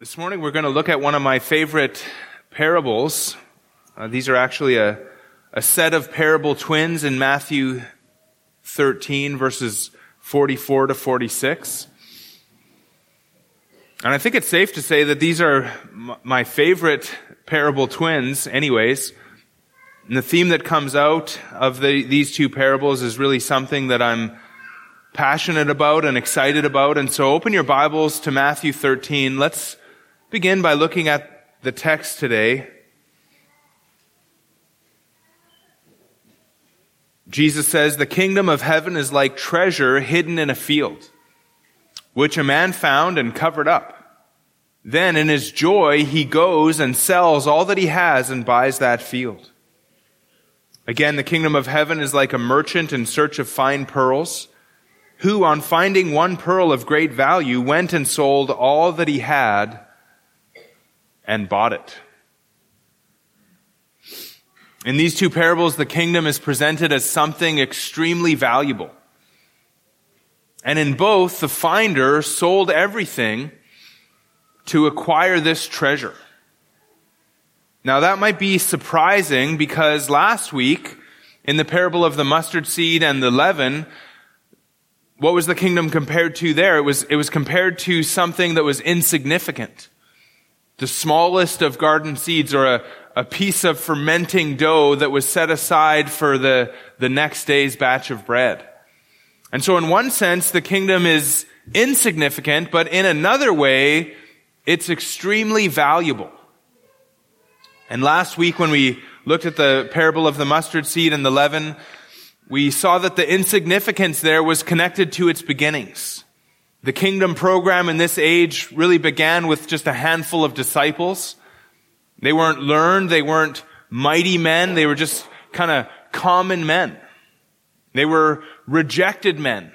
This morning we're going to look at one of my favorite parables. Uh, these are actually a, a set of parable twins in Matthew 13 verses 44 to 46. And I think it's safe to say that these are m- my favorite parable twins anyways. And the theme that comes out of the, these two parables is really something that I'm passionate about and excited about. And so open your Bibles to Matthew 13. Let's begin by looking at the text today. Jesus says, The kingdom of heaven is like treasure hidden in a field, which a man found and covered up. Then in his joy, he goes and sells all that he has and buys that field. Again, the kingdom of heaven is like a merchant in search of fine pearls, who on finding one pearl of great value went and sold all that he had and bought it. In these two parables, the kingdom is presented as something extremely valuable. And in both, the finder sold everything to acquire this treasure. Now that might be surprising because last week, in the parable of the mustard seed and the leaven, what was the kingdom compared to there? It was, it was compared to something that was insignificant the smallest of garden seeds or a, a piece of fermenting dough that was set aside for the, the next day's batch of bread. And so in one sense, the kingdom is insignificant, but in another way, it's extremely valuable. And last week when we looked at the parable of the mustard seed and the leaven, we saw that the insignificance there was connected to its beginnings. The kingdom program in this age really began with just a handful of disciples. They weren't learned. They weren't mighty men. They were just kind of common men. They were rejected men.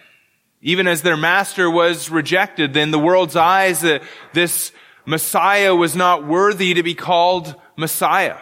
Even as their master was rejected in the world's eyes, uh, this Messiah was not worthy to be called Messiah.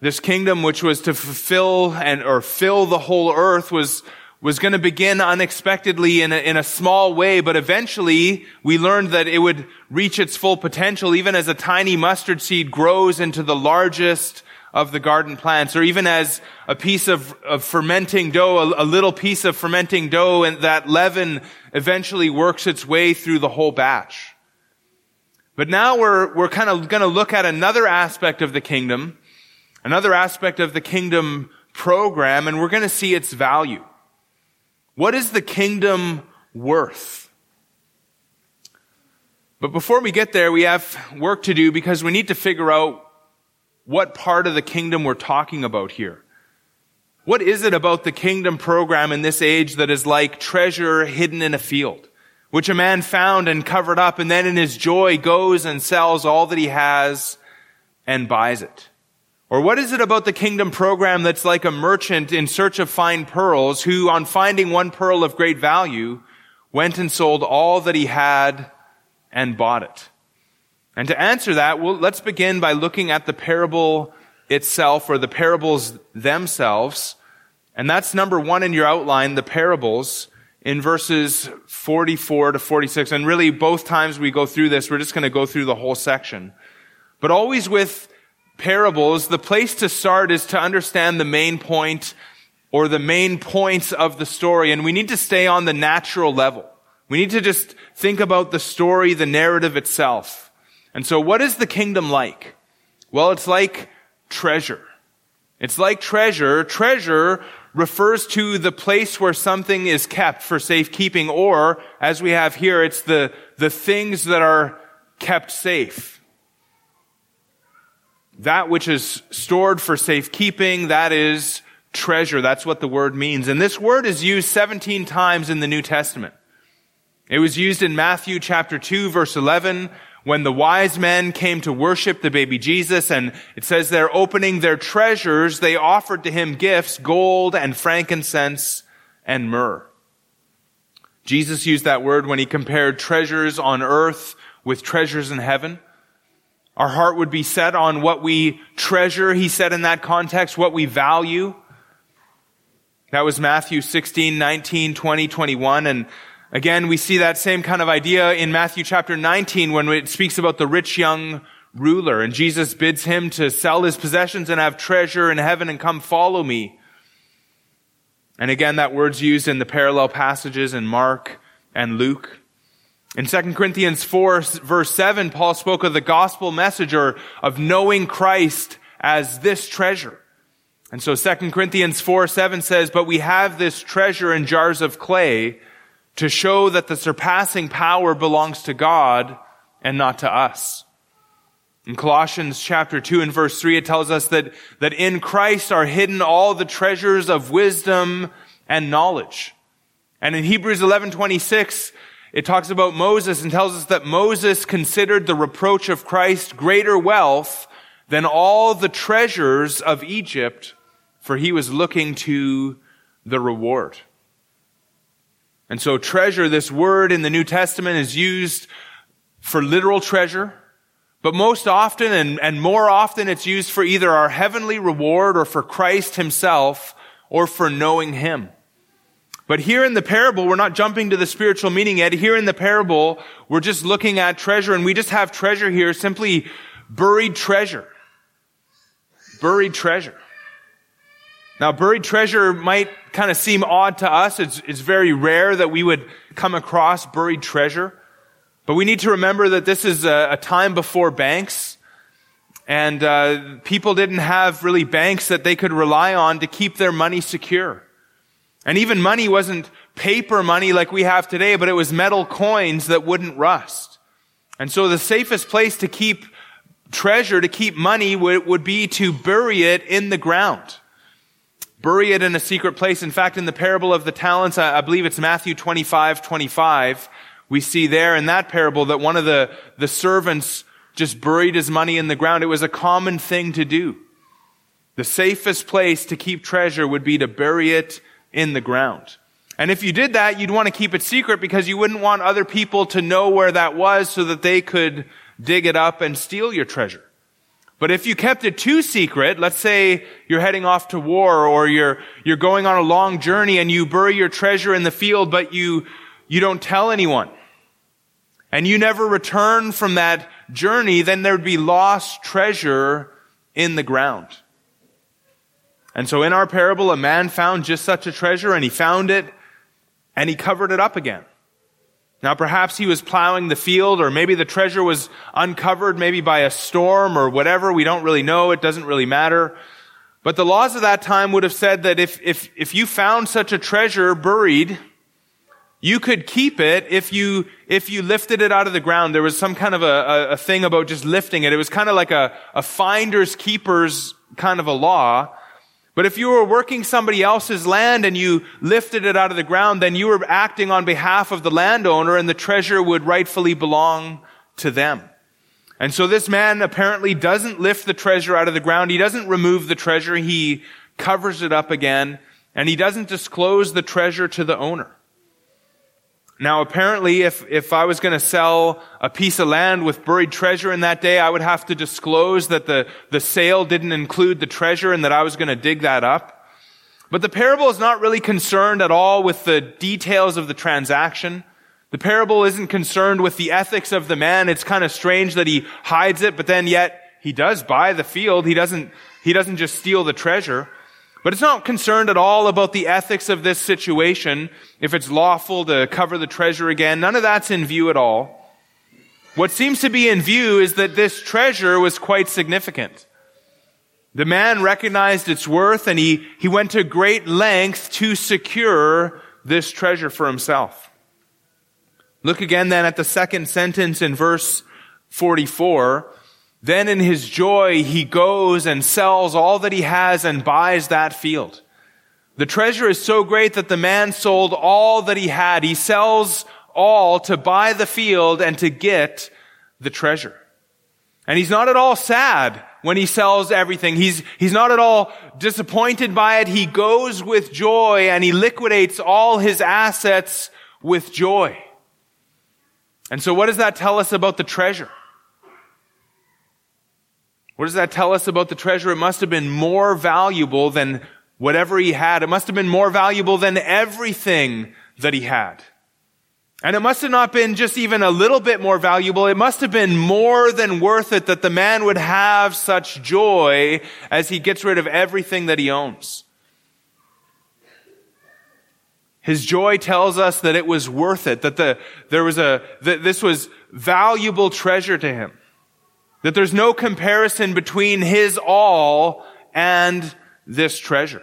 This kingdom, which was to fulfill and, or fill the whole earth was was going to begin unexpectedly in a, in a small way, but eventually we learned that it would reach its full potential even as a tiny mustard seed grows into the largest of the garden plants, or even as a piece of, of fermenting dough, a, a little piece of fermenting dough, and that leaven eventually works its way through the whole batch. But now we're, we're kind of going to look at another aspect of the kingdom, another aspect of the kingdom program, and we're going to see its value. What is the kingdom worth? But before we get there, we have work to do because we need to figure out what part of the kingdom we're talking about here. What is it about the kingdom program in this age that is like treasure hidden in a field, which a man found and covered up and then in his joy goes and sells all that he has and buys it? Or what is it about the kingdom program that's like a merchant in search of fine pearls who, on finding one pearl of great value, went and sold all that he had and bought it? And to answer that, well, let's begin by looking at the parable itself or the parables themselves. And that's number one in your outline, the parables in verses 44 to 46. And really both times we go through this, we're just going to go through the whole section. But always with parables, the place to start is to understand the main point or the main points of the story. And we need to stay on the natural level. We need to just think about the story, the narrative itself. And so what is the kingdom like? Well, it's like treasure. It's like treasure. Treasure refers to the place where something is kept for safekeeping, or as we have here, it's the, the things that are kept safe. That which is stored for safekeeping, that is treasure. That's what the word means. And this word is used 17 times in the New Testament. It was used in Matthew chapter 2 verse 11 when the wise men came to worship the baby Jesus and it says they're opening their treasures, they offered to him gifts, gold and frankincense and myrrh. Jesus used that word when he compared treasures on earth with treasures in heaven. Our heart would be set on what we treasure, he said in that context, what we value. That was Matthew 16, 19, 20, 21. And Again, we see that same kind of idea in Matthew chapter 19 when it speaks about the rich young ruler and Jesus bids him to sell his possessions and have treasure in heaven and come follow me. And again, that word's used in the parallel passages in Mark and Luke. In 2 Corinthians 4 verse 7, Paul spoke of the gospel messenger of knowing Christ as this treasure. And so 2 Corinthians 4 7 says, But we have this treasure in jars of clay to show that the surpassing power belongs to God and not to us. In Colossians chapter 2 and verse 3, it tells us that, that in Christ are hidden all the treasures of wisdom and knowledge. And in Hebrews 11:26, it talks about Moses and tells us that Moses considered the reproach of Christ greater wealth than all the treasures of Egypt, for he was looking to the reward. And so treasure, this word in the New Testament is used for literal treasure, but most often and, and more often it's used for either our heavenly reward or for Christ himself or for knowing him. But here in the parable, we're not jumping to the spiritual meaning yet. Here in the parable, we're just looking at treasure and we just have treasure here, simply buried treasure. Buried treasure. Now, buried treasure might kind of seem odd to us. It's, it's very rare that we would come across buried treasure. But we need to remember that this is a, a time before banks. And uh, people didn't have really banks that they could rely on to keep their money secure. And even money wasn't paper money like we have today, but it was metal coins that wouldn't rust. And so the safest place to keep treasure, to keep money, would, would be to bury it in the ground bury it in a secret place. In fact, in the parable of the talents, I, believe it's Matthew 25, 25, we see there in that parable that one of the, the servants just buried his money in the ground. It was a common thing to do. The safest place to keep treasure would be to bury it in the ground. And if you did that, you'd want to keep it secret because you wouldn't want other people to know where that was so that they could dig it up and steal your treasure. But if you kept it too secret, let's say you're heading off to war or you're, you're going on a long journey and you bury your treasure in the field, but you, you don't tell anyone. And you never return from that journey, then there'd be lost treasure in the ground. And so in our parable, a man found just such a treasure and he found it and he covered it up again. Now perhaps he was plowing the field or maybe the treasure was uncovered maybe by a storm or whatever. We don't really know. It doesn't really matter. But the laws of that time would have said that if, if, if you found such a treasure buried, you could keep it if you, if you lifted it out of the ground. There was some kind of a, a, a thing about just lifting it. It was kind of like a, a finder's keeper's kind of a law. But if you were working somebody else's land and you lifted it out of the ground, then you were acting on behalf of the landowner and the treasure would rightfully belong to them. And so this man apparently doesn't lift the treasure out of the ground. He doesn't remove the treasure. He covers it up again and he doesn't disclose the treasure to the owner. Now, apparently, if, if I was going to sell a piece of land with buried treasure in that day, I would have to disclose that the, the sale didn't include the treasure and that I was going to dig that up. But the parable is not really concerned at all with the details of the transaction. The parable isn't concerned with the ethics of the man. It's kind of strange that he hides it, but then yet he does buy the field. He doesn't, he doesn't just steal the treasure. But it's not concerned at all about the ethics of this situation, if it's lawful to cover the treasure again. None of that's in view at all. What seems to be in view is that this treasure was quite significant. The man recognized its worth and he, he went to great length to secure this treasure for himself. Look again then at the second sentence in verse 44. Then in his joy, he goes and sells all that he has and buys that field. The treasure is so great that the man sold all that he had. He sells all to buy the field and to get the treasure. And he's not at all sad when he sells everything. He's, he's not at all disappointed by it. He goes with joy and he liquidates all his assets with joy. And so what does that tell us about the treasure? What does that tell us about the treasure? It must have been more valuable than whatever he had. It must have been more valuable than everything that he had. And it must have not been just even a little bit more valuable. It must have been more than worth it that the man would have such joy as he gets rid of everything that he owns. His joy tells us that it was worth it, that the, there was a, that this was valuable treasure to him. That there's no comparison between his all and this treasure.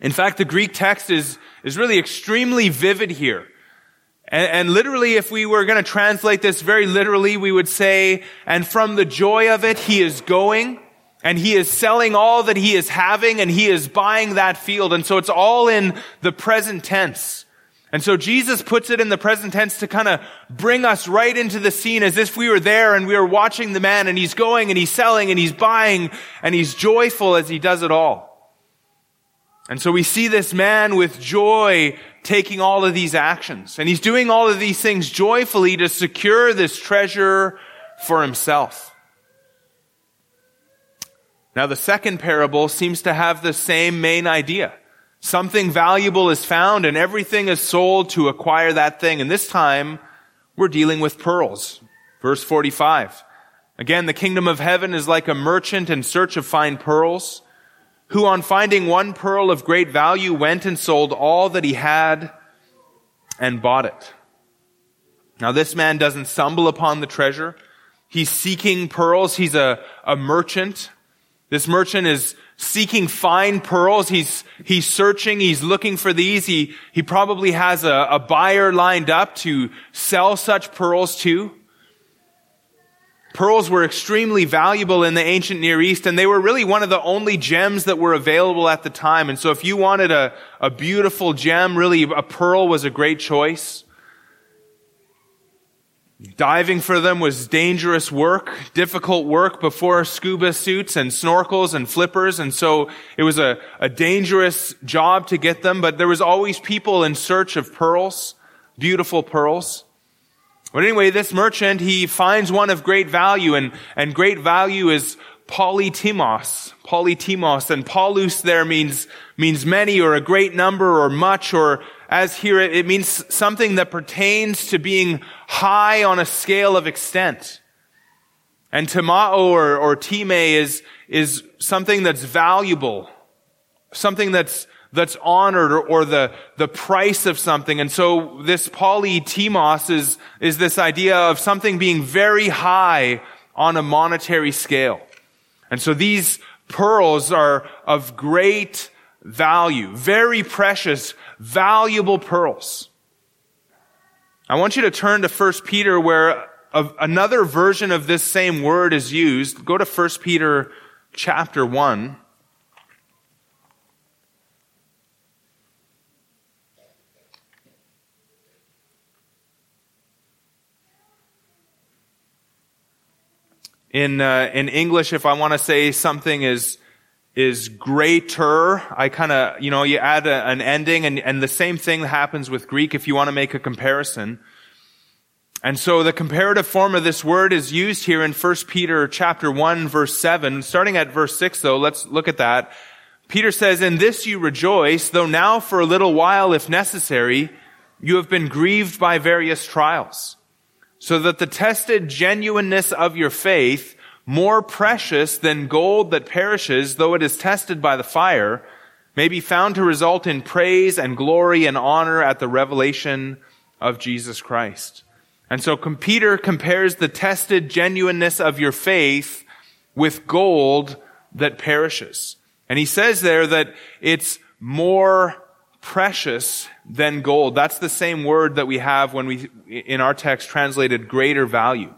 In fact, the Greek text is, is really extremely vivid here. And, and literally, if we were going to translate this very literally, we would say, and from the joy of it, he is going and he is selling all that he is having and he is buying that field. And so it's all in the present tense. And so Jesus puts it in the present tense to kind of bring us right into the scene as if we were there and we were watching the man and he's going and he's selling and he's buying and he's joyful as he does it all. And so we see this man with joy taking all of these actions. And he's doing all of these things joyfully to secure this treasure for himself. Now the second parable seems to have the same main idea. Something valuable is found and everything is sold to acquire that thing. And this time we're dealing with pearls. Verse 45. Again, the kingdom of heaven is like a merchant in search of fine pearls, who on finding one pearl of great value went and sold all that he had and bought it. Now this man doesn't stumble upon the treasure. He's seeking pearls. He's a, a merchant. This merchant is seeking fine pearls. He's, he's searching. He's looking for these. He, he probably has a, a buyer lined up to sell such pearls to. Pearls were extremely valuable in the ancient Near East, and they were really one of the only gems that were available at the time. And so if you wanted a, a beautiful gem, really a pearl was a great choice. Diving for them was dangerous work, difficult work before scuba suits and snorkels and flippers. And so it was a, a dangerous job to get them, but there was always people in search of pearls, beautiful pearls. But anyway, this merchant, he finds one of great value and, and great value is polytimos, polytimos, and polus there means, means many or a great number or much or as here it means something that pertains to being high on a scale of extent. And tamao or, or time is, is something that's valuable, something that's, that's honored or, or, the, the price of something. And so this polytimos is, is this idea of something being very high on a monetary scale. And so these pearls are of great value, very precious, valuable pearls. I want you to turn to 1 Peter where another version of this same word is used. Go to 1 Peter chapter 1. In, uh, in English, if I want to say something is is greater. I kind of, you know, you add a, an ending and, and the same thing happens with Greek if you want to make a comparison. And so the comparative form of this word is used here in 1 Peter chapter 1 verse 7. Starting at verse 6 though, let's look at that. Peter says, In this you rejoice, though now for a little while, if necessary, you have been grieved by various trials, so that the tested genuineness of your faith, more precious than gold that perishes, though it is tested by the fire, may be found to result in praise and glory and honor at the revelation of Jesus Christ. And so Peter compares the tested genuineness of your faith with gold that perishes. And he says there that it's more precious than gold. That's the same word that we have when we, in our text, translated greater value.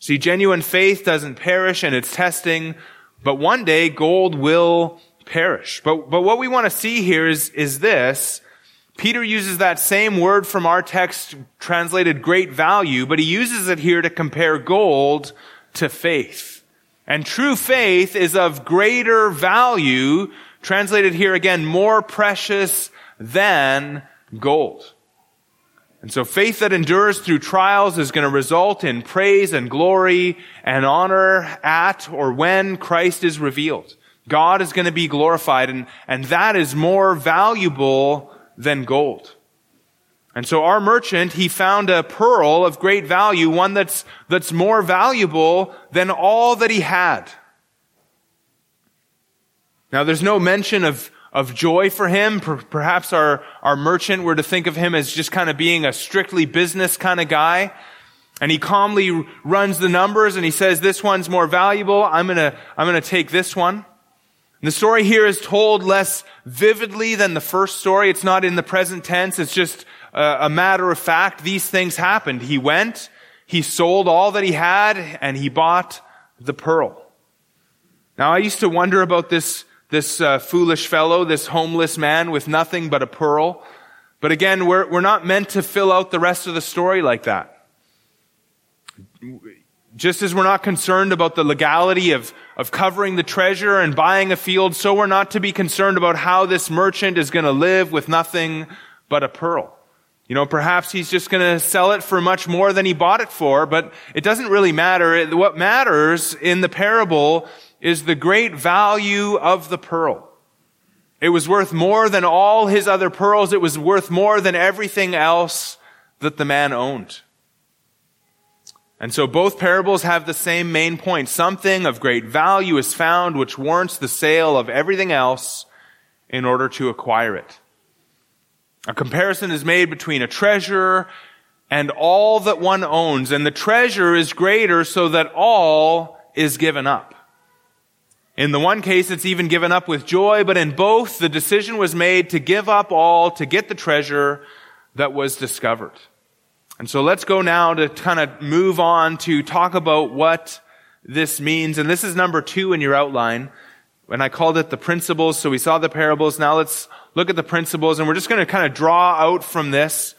See, genuine faith doesn't perish and it's testing, but one day gold will perish. But, but what we want to see here is, is this. Peter uses that same word from our text translated great value, but he uses it here to compare gold to faith. And true faith is of greater value, translated here again, more precious than gold. And so faith that endures through trials is going to result in praise and glory and honor at or when Christ is revealed. God is going to be glorified and, and that is more valuable than gold. And so our merchant, he found a pearl of great value, one that's, that's more valuable than all that he had. Now there's no mention of, of joy for him. Perhaps our, our merchant were to think of him as just kind of being a strictly business kind of guy. And he calmly runs the numbers and he says, this one's more valuable. I'm gonna, I'm gonna take this one. And the story here is told less vividly than the first story. It's not in the present tense. It's just a, a matter of fact. These things happened. He went, he sold all that he had, and he bought the pearl. Now I used to wonder about this this uh, foolish fellow, this homeless man with nothing but a pearl. But again, we're, we're not meant to fill out the rest of the story like that. Just as we're not concerned about the legality of, of covering the treasure and buying a field, so we're not to be concerned about how this merchant is going to live with nothing but a pearl. You know, perhaps he's just going to sell it for much more than he bought it for, but it doesn't really matter. What matters in the parable is the great value of the pearl. It was worth more than all his other pearls. It was worth more than everything else that the man owned. And so both parables have the same main point. Something of great value is found which warrants the sale of everything else in order to acquire it. A comparison is made between a treasure and all that one owns, and the treasure is greater so that all is given up. In the one case, it's even given up with joy, but in both, the decision was made to give up all to get the treasure that was discovered. And so let's go now to kind of move on to talk about what this means. And this is number two in your outline. When I called it the principles, so we saw the parables. Now let's look at the principles, and we're just going to kind of draw out from this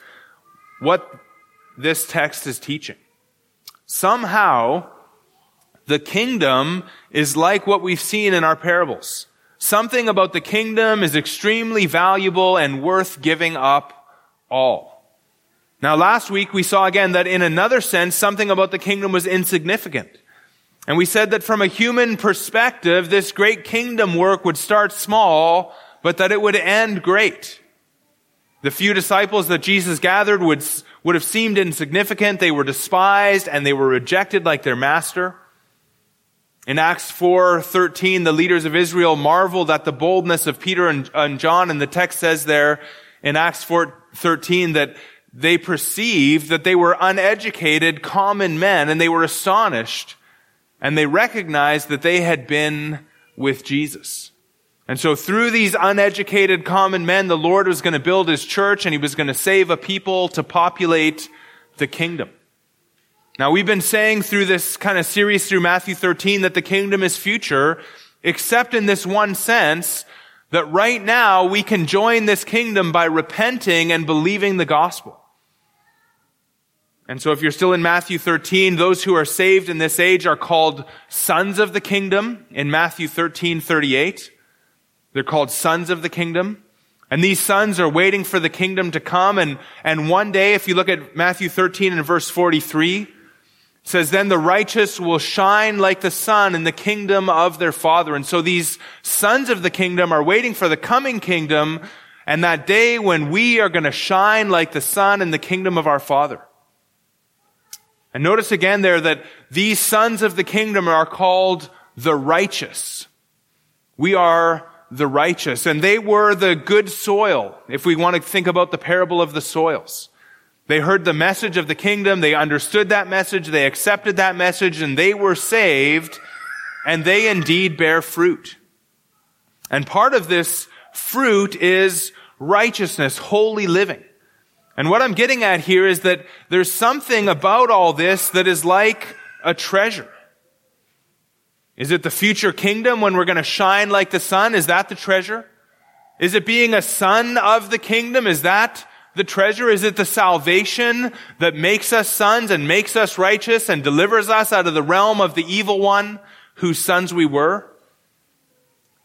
what this text is teaching. Somehow, the kingdom is like what we've seen in our parables. Something about the kingdom is extremely valuable and worth giving up all. Now last week we saw again that in another sense, something about the kingdom was insignificant. And we said that from a human perspective, this great kingdom work would start small, but that it would end great. The few disciples that Jesus gathered would, would have seemed insignificant. They were despised and they were rejected like their master. In Acts 4:13, the leaders of Israel marveled at the boldness of Peter and, and John, and the text says there in Acts 4:13 that they perceived that they were uneducated, common men, and they were astonished, and they recognized that they had been with Jesus. And so through these uneducated common men, the Lord was going to build his church and he was going to save a people to populate the kingdom. Now we've been saying through this kind of series through Matthew 13 that the kingdom is future, except in this one sense that right now we can join this kingdom by repenting and believing the gospel. And so if you're still in Matthew 13, those who are saved in this age are called sons of the kingdom in Matthew 13, 38. They're called sons of the kingdom. And these sons are waiting for the kingdom to come. And, and one day, if you look at Matthew 13 and verse 43, says, then the righteous will shine like the sun in the kingdom of their father. And so these sons of the kingdom are waiting for the coming kingdom and that day when we are going to shine like the sun in the kingdom of our father. And notice again there that these sons of the kingdom are called the righteous. We are the righteous and they were the good soil. If we want to think about the parable of the soils. They heard the message of the kingdom. They understood that message. They accepted that message and they were saved and they indeed bear fruit. And part of this fruit is righteousness, holy living. And what I'm getting at here is that there's something about all this that is like a treasure. Is it the future kingdom when we're going to shine like the sun? Is that the treasure? Is it being a son of the kingdom? Is that the treasure? Is it the salvation that makes us sons and makes us righteous and delivers us out of the realm of the evil one whose sons we were?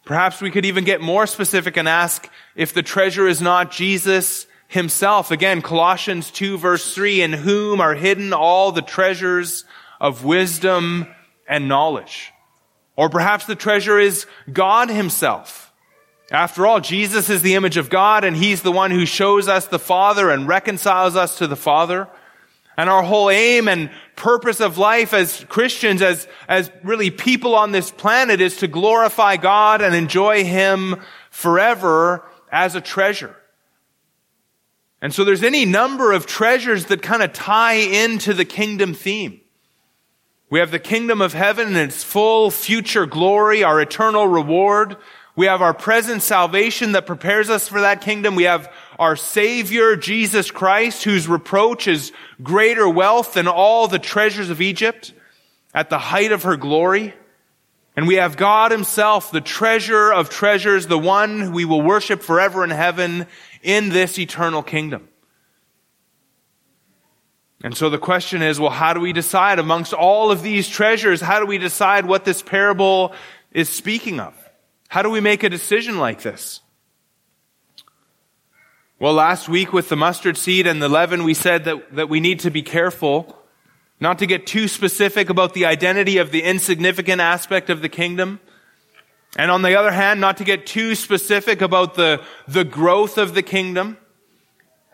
Perhaps we could even get more specific and ask if the treasure is not Jesus himself. Again, Colossians 2 verse 3, in whom are hidden all the treasures of wisdom and knowledge. Or perhaps the treasure is God himself. After all, Jesus is the image of God and He's the one who shows us the Father and reconciles us to the Father. And our whole aim and purpose of life as Christians, as, as really people on this planet is to glorify God and enjoy Him forever as a treasure. And so there's any number of treasures that kind of tie into the kingdom theme. We have the kingdom of heaven and its full future glory, our eternal reward. We have our present salvation that prepares us for that kingdom. We have our Savior, Jesus Christ, whose reproach is greater wealth than all the treasures of Egypt at the height of her glory. And we have God himself, the treasure of treasures, the one we will worship forever in heaven in this eternal kingdom. And so the question is, well, how do we decide amongst all of these treasures? How do we decide what this parable is speaking of? How do we make a decision like this? Well, last week with the mustard seed and the leaven, we said that, that we need to be careful not to get too specific about the identity of the insignificant aspect of the kingdom. And on the other hand, not to get too specific about the, the growth of the kingdom.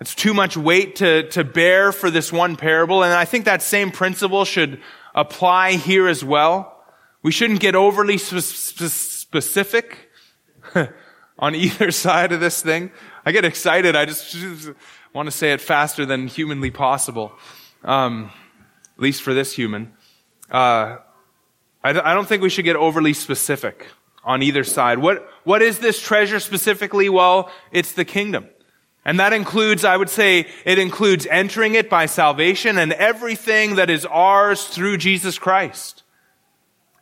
It's too much weight to, to bear for this one parable. And I think that same principle should apply here as well. We shouldn't get overly specific specific on either side of this thing. I get excited. I just, just want to say it faster than humanly possible. Um, at least for this human. Uh, I, I don't think we should get overly specific on either side. What, what is this treasure specifically? Well, it's the kingdom. And that includes, I would say, it includes entering it by salvation and everything that is ours through Jesus Christ.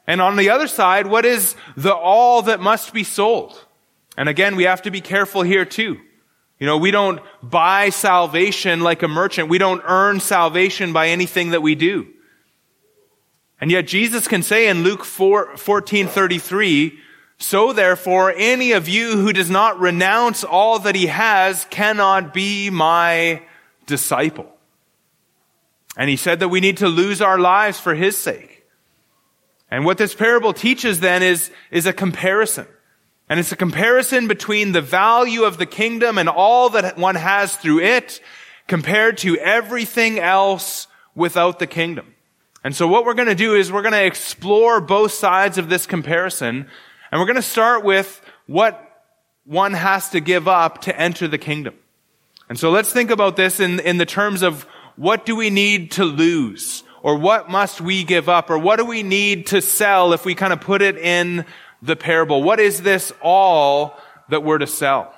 And on the other side, what is the all that must be sold? And again, we have to be careful here too. You know, we don't buy salvation like a merchant. We don't earn salvation by anything that we do. And yet Jesus can say in Luke 4, 14, 33, so therefore, any of you who does not renounce all that he has cannot be my disciple. And he said that we need to lose our lives for his sake. And what this parable teaches then is, is a comparison. And it's a comparison between the value of the kingdom and all that one has through it compared to everything else without the kingdom. And so what we're going to do is we're going to explore both sides of this comparison and we're going to start with what one has to give up to enter the kingdom. And so let's think about this in, in the terms of what do we need to lose? Or what must we give up? Or what do we need to sell if we kind of put it in the parable? What is this all that we're to sell?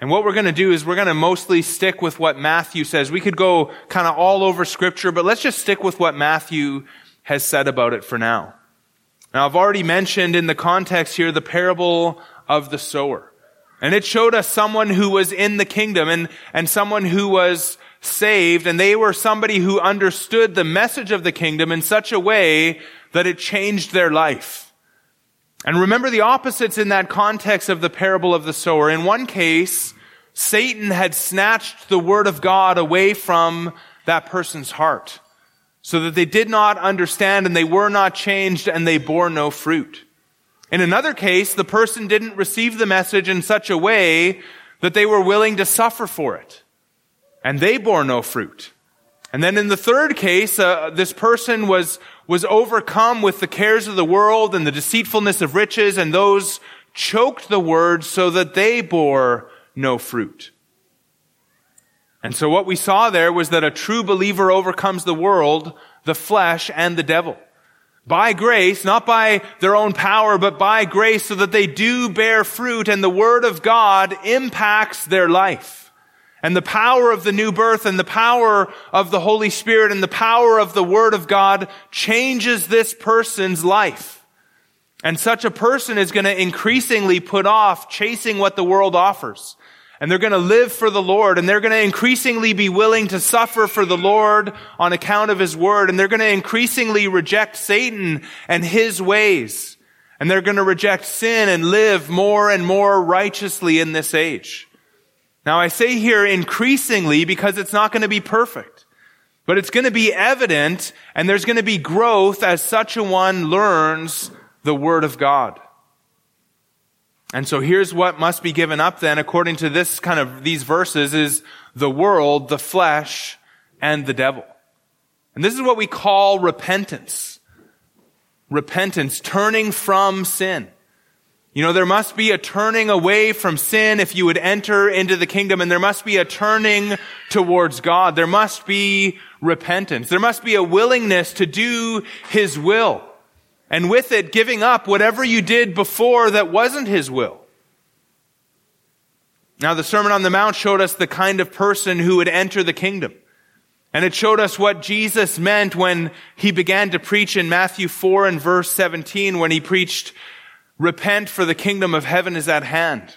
And what we're going to do is we're going to mostly stick with what Matthew says. We could go kind of all over scripture, but let's just stick with what Matthew has said about it for now. Now, I've already mentioned in the context here the parable of the sower. And it showed us someone who was in the kingdom and, and someone who was saved. And they were somebody who understood the message of the kingdom in such a way that it changed their life. And remember the opposites in that context of the parable of the sower. In one case, Satan had snatched the word of God away from that person's heart so that they did not understand and they were not changed and they bore no fruit. In another case, the person didn't receive the message in such a way that they were willing to suffer for it. And they bore no fruit. And then in the third case, uh, this person was, was overcome with the cares of the world and the deceitfulness of riches, and those choked the word so that they bore no fruit. And so what we saw there was that a true believer overcomes the world, the flesh, and the devil by grace, not by their own power, but by grace so that they do bear fruit and the word of God impacts their life. And the power of the new birth and the power of the Holy Spirit and the power of the word of God changes this person's life. And such a person is going to increasingly put off chasing what the world offers and they're going to live for the Lord and they're going to increasingly be willing to suffer for the Lord on account of his word and they're going to increasingly reject Satan and his ways and they're going to reject sin and live more and more righteously in this age. Now I say here increasingly because it's not going to be perfect, but it's going to be evident and there's going to be growth as such a one learns the Word of God. And so here's what must be given up then, according to this kind of, these verses, is the world, the flesh, and the devil. And this is what we call repentance. Repentance, turning from sin. You know, there must be a turning away from sin if you would enter into the kingdom, and there must be a turning towards God. There must be repentance. There must be a willingness to do His will. And with it, giving up whatever you did before that wasn't His will. Now, the Sermon on the Mount showed us the kind of person who would enter the kingdom. And it showed us what Jesus meant when he began to preach in Matthew 4 and verse 17 when he preached, repent for the kingdom of heaven is at hand.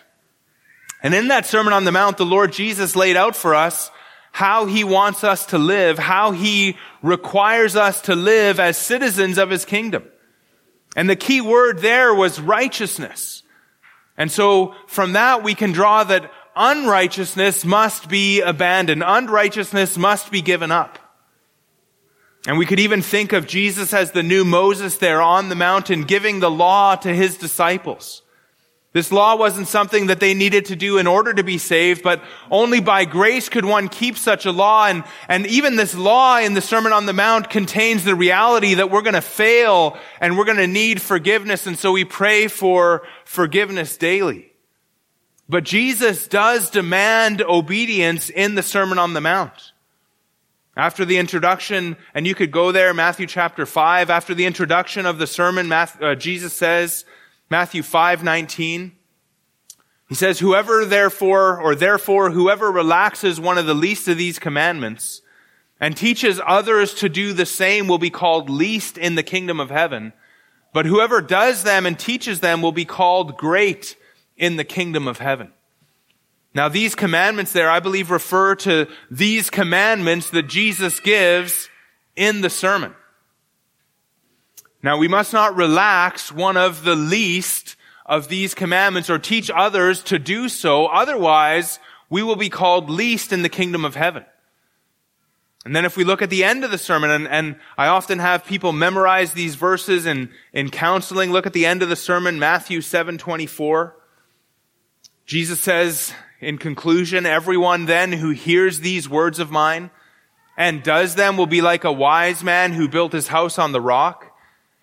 And in that Sermon on the Mount, the Lord Jesus laid out for us how he wants us to live, how he requires us to live as citizens of his kingdom. And the key word there was righteousness. And so from that we can draw that unrighteousness must be abandoned. Unrighteousness must be given up. And we could even think of Jesus as the new Moses there on the mountain giving the law to his disciples. This law wasn't something that they needed to do in order to be saved, but only by grace could one keep such a law. And, and even this law in the Sermon on the Mount contains the reality that we're going to fail and we're going to need forgiveness. And so we pray for forgiveness daily. But Jesus does demand obedience in the Sermon on the Mount. After the introduction, and you could go there, Matthew chapter 5, after the introduction of the sermon, uh, Jesus says, Matthew 5, 19, he says, whoever therefore, or therefore, whoever relaxes one of the least of these commandments and teaches others to do the same will be called least in the kingdom of heaven. But whoever does them and teaches them will be called great in the kingdom of heaven. Now these commandments there, I believe, refer to these commandments that Jesus gives in the sermon. Now we must not relax one of the least of these commandments or teach others to do so. Otherwise, we will be called least in the kingdom of heaven. And then if we look at the end of the sermon, and, and, I often have people memorize these verses in, in counseling, look at the end of the sermon, Matthew 7, 24. Jesus says in conclusion, everyone then who hears these words of mine and does them will be like a wise man who built his house on the rock.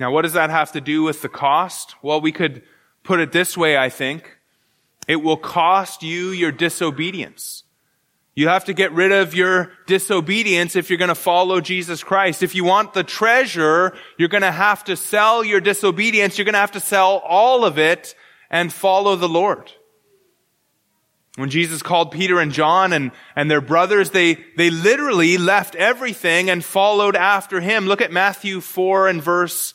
Now, what does that have to do with the cost? Well, we could put it this way, I think. It will cost you your disobedience. You have to get rid of your disobedience if you're going to follow Jesus Christ. If you want the treasure, you're going to have to sell your disobedience. You're going to have to sell all of it and follow the Lord. When Jesus called Peter and John and, and their brothers, they, they literally left everything and followed after him. Look at Matthew 4 and verse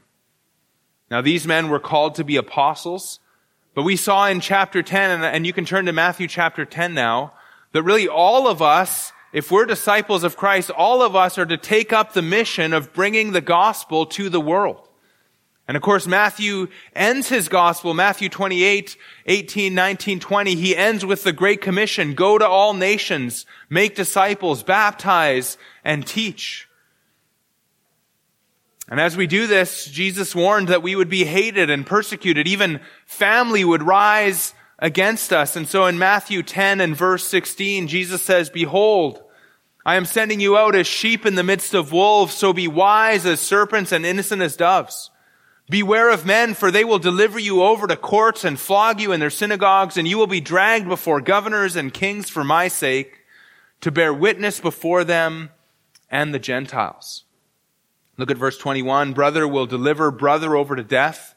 Now these men were called to be apostles, but we saw in chapter 10, and you can turn to Matthew chapter 10 now, that really all of us, if we're disciples of Christ, all of us are to take up the mission of bringing the gospel to the world. And of course, Matthew ends his gospel, Matthew 28, 18, 19, 20. He ends with the Great Commission. Go to all nations, make disciples, baptize, and teach. And as we do this, Jesus warned that we would be hated and persecuted. Even family would rise against us. And so in Matthew 10 and verse 16, Jesus says, Behold, I am sending you out as sheep in the midst of wolves, so be wise as serpents and innocent as doves. Beware of men, for they will deliver you over to courts and flog you in their synagogues, and you will be dragged before governors and kings for my sake, to bear witness before them and the Gentiles. Look at verse 21. Brother will deliver brother over to death,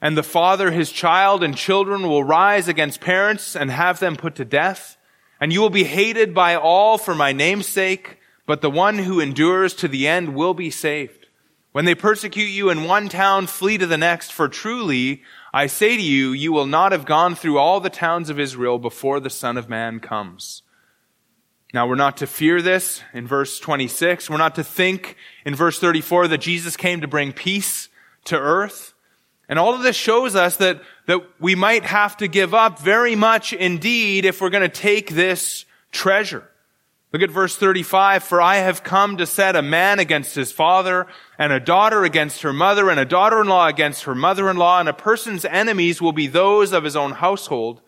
and the father his child, and children will rise against parents and have them put to death. And you will be hated by all for my name's sake, but the one who endures to the end will be saved. When they persecute you in one town, flee to the next, for truly, I say to you, you will not have gone through all the towns of Israel before the Son of Man comes. Now we're not to fear this in verse 26. We're not to think in verse 34 that Jesus came to bring peace to earth. And all of this shows us that, that we might have to give up very much indeed if we're going to take this treasure. Look at verse 35. For I have come to set a man against his father, and a daughter against her mother, and a daughter-in-law against her mother-in-law, and a person's enemies will be those of his own household.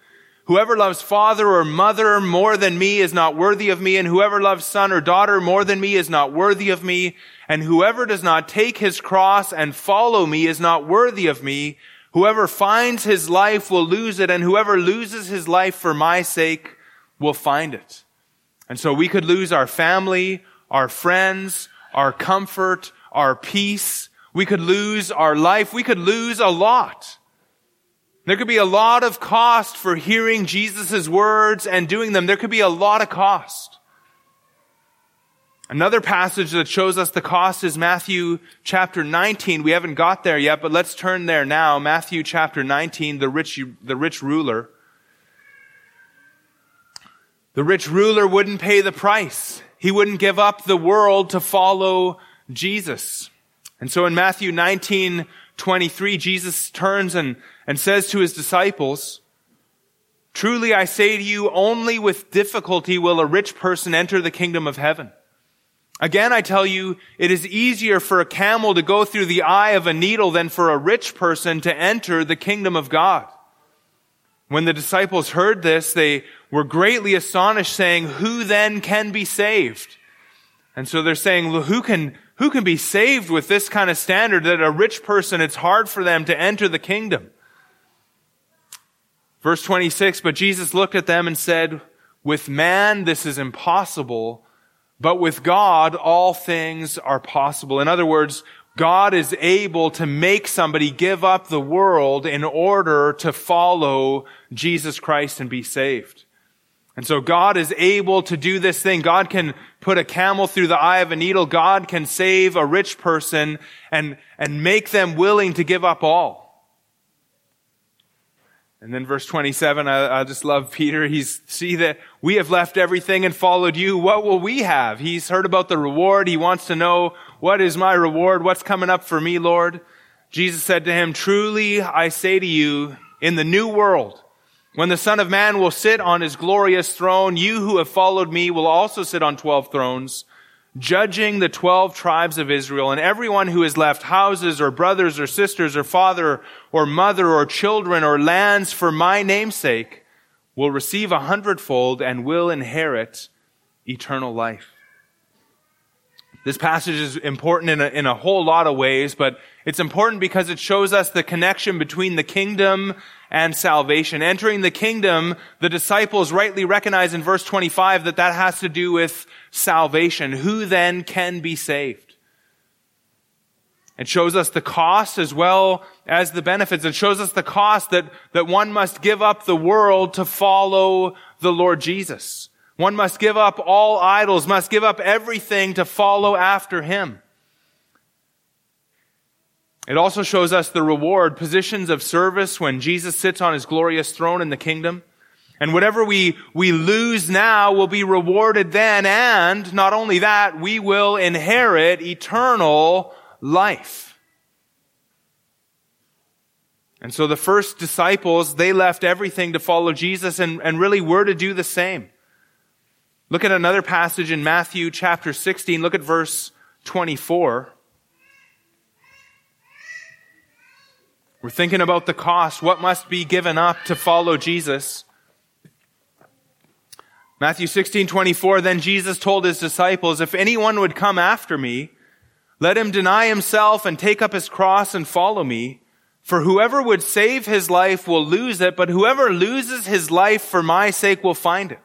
Whoever loves father or mother more than me is not worthy of me, and whoever loves son or daughter more than me is not worthy of me, and whoever does not take his cross and follow me is not worthy of me. Whoever finds his life will lose it, and whoever loses his life for my sake will find it. And so we could lose our family, our friends, our comfort, our peace. We could lose our life. We could lose a lot. There could be a lot of cost for hearing Jesus' words and doing them. There could be a lot of cost. Another passage that shows us the cost is Matthew chapter 19. We haven't got there yet, but let's turn there now. Matthew chapter 19, the rich, the rich ruler. The rich ruler wouldn't pay the price. He wouldn't give up the world to follow Jesus. And so in Matthew 19, 23, Jesus turns and, and says to his disciples, Truly I say to you, only with difficulty will a rich person enter the kingdom of heaven. Again, I tell you, it is easier for a camel to go through the eye of a needle than for a rich person to enter the kingdom of God. When the disciples heard this, they were greatly astonished, saying, Who then can be saved? And so they're saying, who can, who can be saved with this kind of standard that a rich person, it's hard for them to enter the kingdom? Verse 26, but Jesus looked at them and said, with man this is impossible, but with God all things are possible. In other words, God is able to make somebody give up the world in order to follow Jesus Christ and be saved. And so God is able to do this thing. God can put a camel through the eye of a needle. God can save a rich person and, and make them willing to give up all. And then verse 27, I, I, just love Peter. He's, see that we have left everything and followed you. What will we have? He's heard about the reward. He wants to know, what is my reward? What's coming up for me, Lord? Jesus said to him, truly I say to you, in the new world, when the Son of Man will sit on his glorious throne, you who have followed me will also sit on twelve thrones, judging the twelve tribes of Israel, and everyone who has left houses or brothers or sisters or father or mother or children or lands for my namesake will receive a hundredfold and will inherit eternal life. This passage is important in a, in a whole lot of ways, but it's important because it shows us the connection between the kingdom and salvation. Entering the kingdom, the disciples rightly recognize in verse 25 that that has to do with salvation. Who then can be saved? It shows us the cost as well as the benefits. It shows us the cost that, that one must give up the world to follow the Lord Jesus. One must give up all idols, must give up everything to follow after him. It also shows us the reward, positions of service when Jesus sits on his glorious throne in the kingdom. And whatever we, we lose now will be rewarded then. And not only that, we will inherit eternal life. And so the first disciples, they left everything to follow Jesus and, and really were to do the same. Look at another passage in Matthew chapter 16. Look at verse 24. We're thinking about the cost. What must be given up to follow Jesus? Matthew 16, 24, then Jesus told his disciples, if anyone would come after me, Let him deny himself and take up his cross and follow me. For whoever would save his life will lose it, but whoever loses his life for my sake will find it.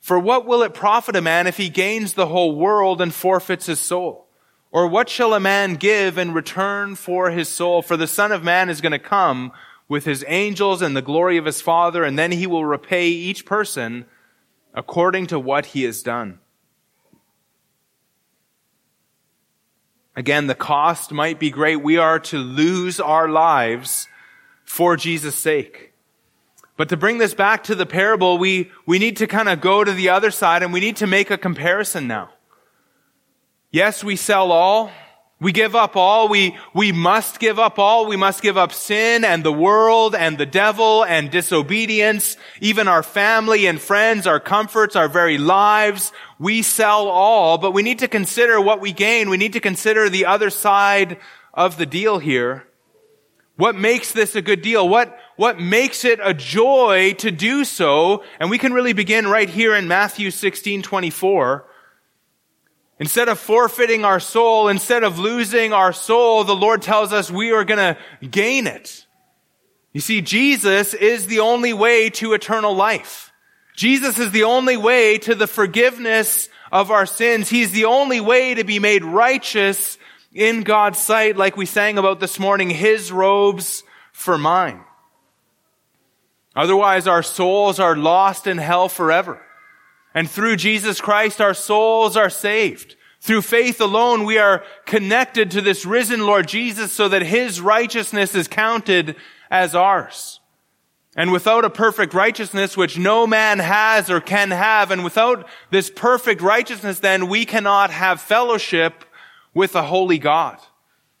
For what will it profit a man if he gains the whole world and forfeits his soul? Or what shall a man give in return for his soul? For the Son of Man is going to come with his angels and the glory of his Father, and then he will repay each person according to what he has done. Again, the cost might be great. We are to lose our lives for Jesus' sake. But to bring this back to the parable, we, we need to kind of go to the other side and we need to make a comparison now. Yes, we sell all. We give up all. We, we must give up all. We must give up sin and the world and the devil and disobedience, even our family and friends, our comforts, our very lives. We sell all, but we need to consider what we gain. We need to consider the other side of the deal here. What makes this a good deal? What, what makes it a joy to do so? And we can really begin right here in Matthew 16, 24. Instead of forfeiting our soul, instead of losing our soul, the Lord tells us we are going to gain it. You see, Jesus is the only way to eternal life. Jesus is the only way to the forgiveness of our sins. He's the only way to be made righteous in God's sight, like we sang about this morning, His robes for mine. Otherwise, our souls are lost in hell forever. And through Jesus Christ, our souls are saved. Through faith alone, we are connected to this risen Lord Jesus so that his righteousness is counted as ours. And without a perfect righteousness, which no man has or can have, and without this perfect righteousness, then we cannot have fellowship with a holy God.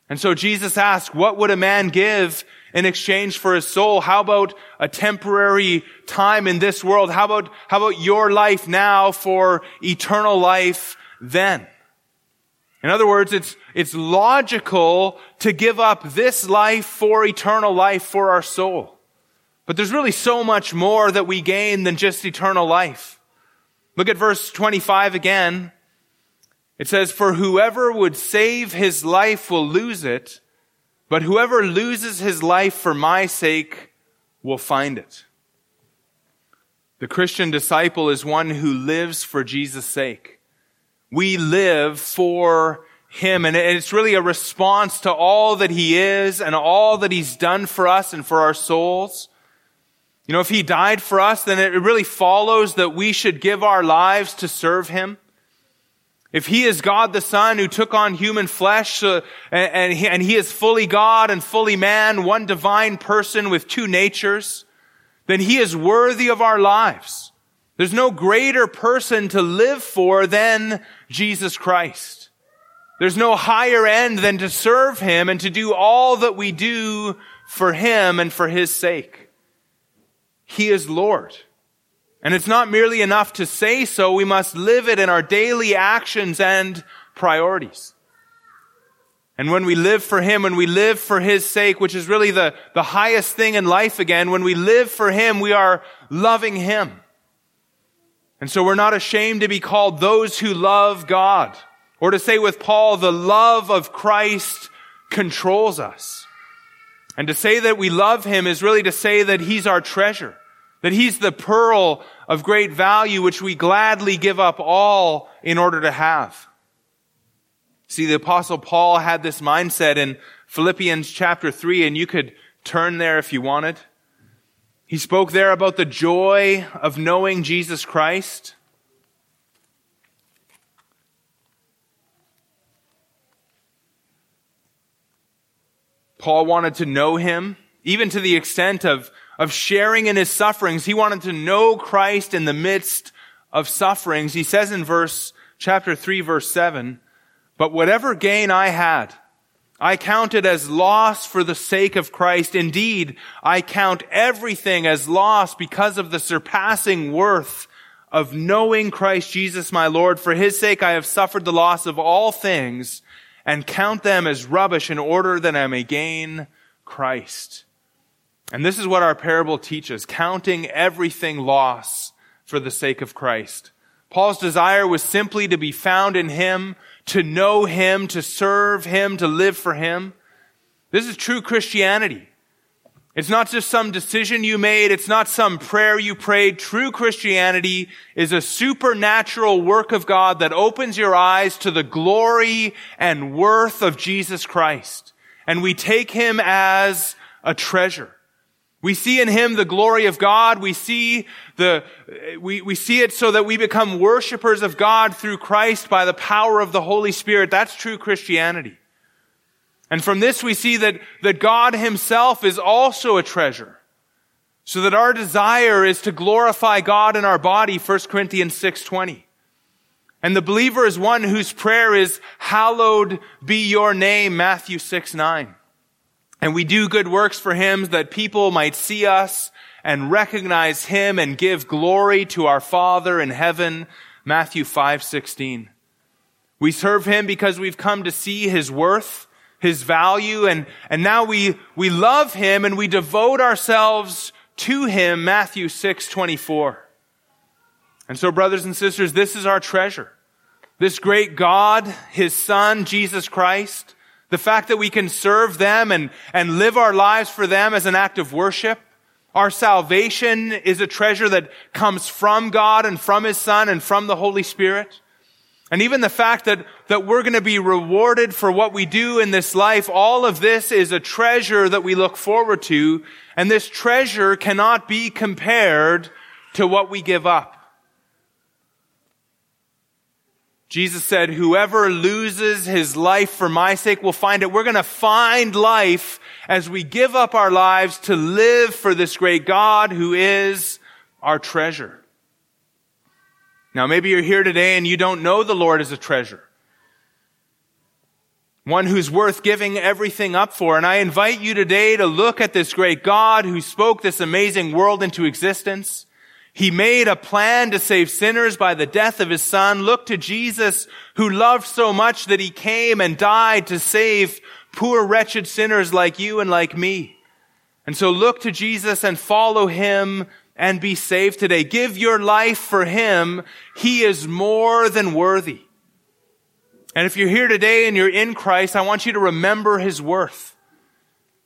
And so Jesus asked, what would a man give in exchange for his soul? How about a temporary time in this world? How about, how about your life now for eternal life then? In other words, it's, it's logical to give up this life for eternal life for our soul. But there's really so much more that we gain than just eternal life. Look at verse 25 again. It says, For whoever would save his life will lose it, but whoever loses his life for my sake will find it. The Christian disciple is one who lives for Jesus' sake. We live for him. And it's really a response to all that he is and all that he's done for us and for our souls. You know, if he died for us, then it really follows that we should give our lives to serve him. If he is God the Son who took on human flesh uh, and, and, he, and he is fully God and fully man, one divine person with two natures, then he is worthy of our lives. There's no greater person to live for than Jesus Christ. There's no higher end than to serve him and to do all that we do for him and for his sake. He is Lord. And it's not merely enough to say so, we must live it in our daily actions and priorities. And when we live for Him, when we live for His sake, which is really the, the highest thing in life again, when we live for Him, we are loving Him. And so we're not ashamed to be called those who love God. Or to say with Paul, the love of Christ controls us. And to say that we love Him is really to say that He's our treasure. That He's the pearl of great value which we gladly give up all in order to have. See, the apostle Paul had this mindset in Philippians chapter 3, and you could turn there if you wanted. He spoke there about the joy of knowing Jesus Christ. Paul wanted to know him, even to the extent of of sharing in his sufferings. He wanted to know Christ in the midst of sufferings. He says in verse, chapter 3, verse 7, But whatever gain I had, I counted as loss for the sake of Christ. Indeed, I count everything as loss because of the surpassing worth of knowing Christ Jesus my Lord. For his sake I have suffered the loss of all things and count them as rubbish in order that I may gain Christ and this is what our parable teaches, counting everything loss for the sake of Christ. Paul's desire was simply to be found in Him, to know Him, to serve Him, to live for Him. This is true Christianity. It's not just some decision you made. It's not some prayer you prayed. True Christianity is a supernatural work of God that opens your eyes to the glory and worth of Jesus Christ. And we take Him as a treasure. We see in Him the glory of God. We see the, we, we see it so that we become worshipers of God through Christ by the power of the Holy Spirit. That's true Christianity. And from this we see that, that God himself is also a treasure. So that our desire is to glorify God in our body, 1 Corinthians 6.20. And the believer is one whose prayer is, hallowed be your name, Matthew 6, 9. And we do good works for him that people might see us and recognize him and give glory to our Father in heaven, Matthew 5, 16. We serve him because we've come to see his worth his value, and, and now we, we love him and we devote ourselves to him, Matthew 6, 24. And so, brothers and sisters, this is our treasure. This great God, his son, Jesus Christ, the fact that we can serve them and, and live our lives for them as an act of worship. Our salvation is a treasure that comes from God and from his son and from the Holy Spirit. And even the fact that, that we're going to be rewarded for what we do in this life, all of this is a treasure that we look forward to. And this treasure cannot be compared to what we give up. Jesus said, whoever loses his life for my sake will find it. We're going to find life as we give up our lives to live for this great God who is our treasure. Now, maybe you're here today and you don't know the Lord as a treasure. One who's worth giving everything up for. And I invite you today to look at this great God who spoke this amazing world into existence. He made a plan to save sinners by the death of his son. Look to Jesus who loved so much that he came and died to save poor wretched sinners like you and like me. And so look to Jesus and follow him and be saved today. Give your life for Him. He is more than worthy. And if you're here today and you're in Christ, I want you to remember His worth.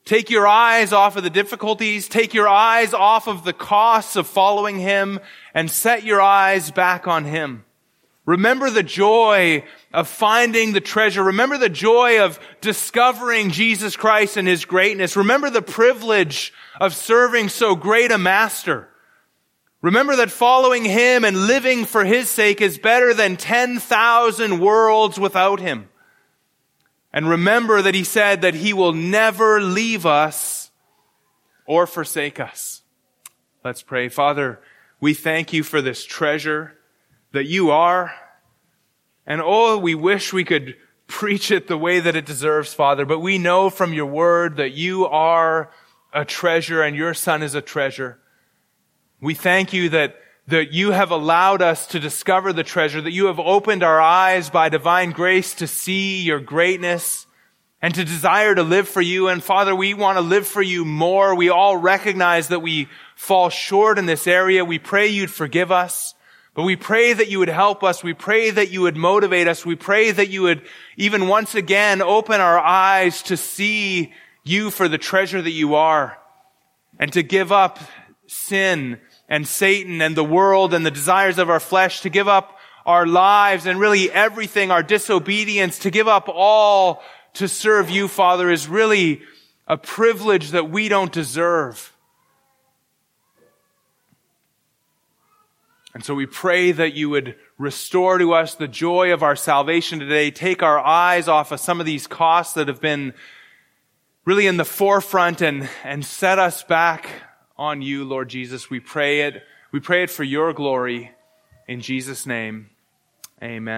Take your eyes off of the difficulties. Take your eyes off of the costs of following Him and set your eyes back on Him. Remember the joy of finding the treasure. Remember the joy of discovering Jesus Christ and His greatness. Remember the privilege of serving so great a master. Remember that following Him and living for His sake is better than 10,000 worlds without Him. And remember that He said that He will never leave us or forsake us. Let's pray. Father, we thank you for this treasure that you are. And oh, we wish we could preach it the way that it deserves, Father, but we know from your word that you are a treasure and your son is a treasure. We thank you that, that you have allowed us to discover the treasure, that you have opened our eyes by divine grace to see your greatness and to desire to live for you. And Father, we want to live for you more. We all recognize that we fall short in this area. We pray you'd forgive us. But we pray that you would help us. We pray that you would motivate us. We pray that you would even once again open our eyes to see you for the treasure that you are and to give up sin and Satan and the world and the desires of our flesh, to give up our lives and really everything, our disobedience, to give up all to serve you, Father, is really a privilege that we don't deserve. And so we pray that you would restore to us the joy of our salvation today. Take our eyes off of some of these costs that have been really in the forefront and, and set us back on you, Lord Jesus. We pray it. We pray it for your glory. In Jesus' name, amen.